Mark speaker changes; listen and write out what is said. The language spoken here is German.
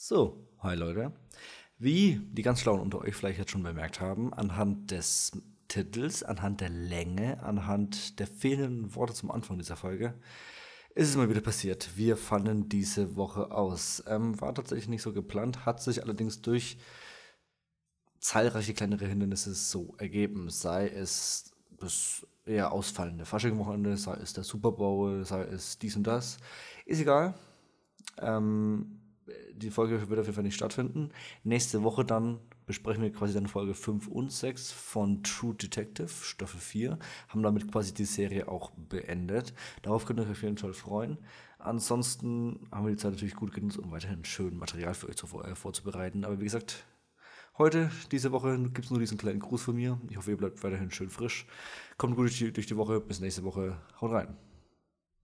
Speaker 1: So, hi Leute. Wie die ganz Schlauen unter euch vielleicht jetzt schon bemerkt haben, anhand des Titels, anhand der Länge, anhand der fehlenden Worte zum Anfang dieser Folge, ist es mal wieder passiert. Wir fallen diese Woche aus. Ähm, war tatsächlich nicht so geplant, hat sich allerdings durch zahlreiche kleinere Hindernisse so ergeben. Sei es das eher ausfallende Fasching-Wochenende, sei es der Super Bowl, sei es dies und das. Ist egal. Ähm, die Folge wird auf jeden Fall nicht stattfinden. Nächste Woche dann besprechen wir quasi dann Folge 5 und 6 von True Detective, Staffel 4. Haben damit quasi die Serie auch beendet. Darauf könnt ihr euch auf jeden Fall freuen. Ansonsten haben wir die Zeit natürlich gut genutzt, um weiterhin schön Material für euch zu, äh, vorzubereiten. Aber wie gesagt, heute, diese Woche, gibt es nur diesen kleinen Gruß von mir. Ich hoffe, ihr bleibt weiterhin schön frisch. Kommt gut durch die, durch die Woche. Bis nächste Woche. Haut rein.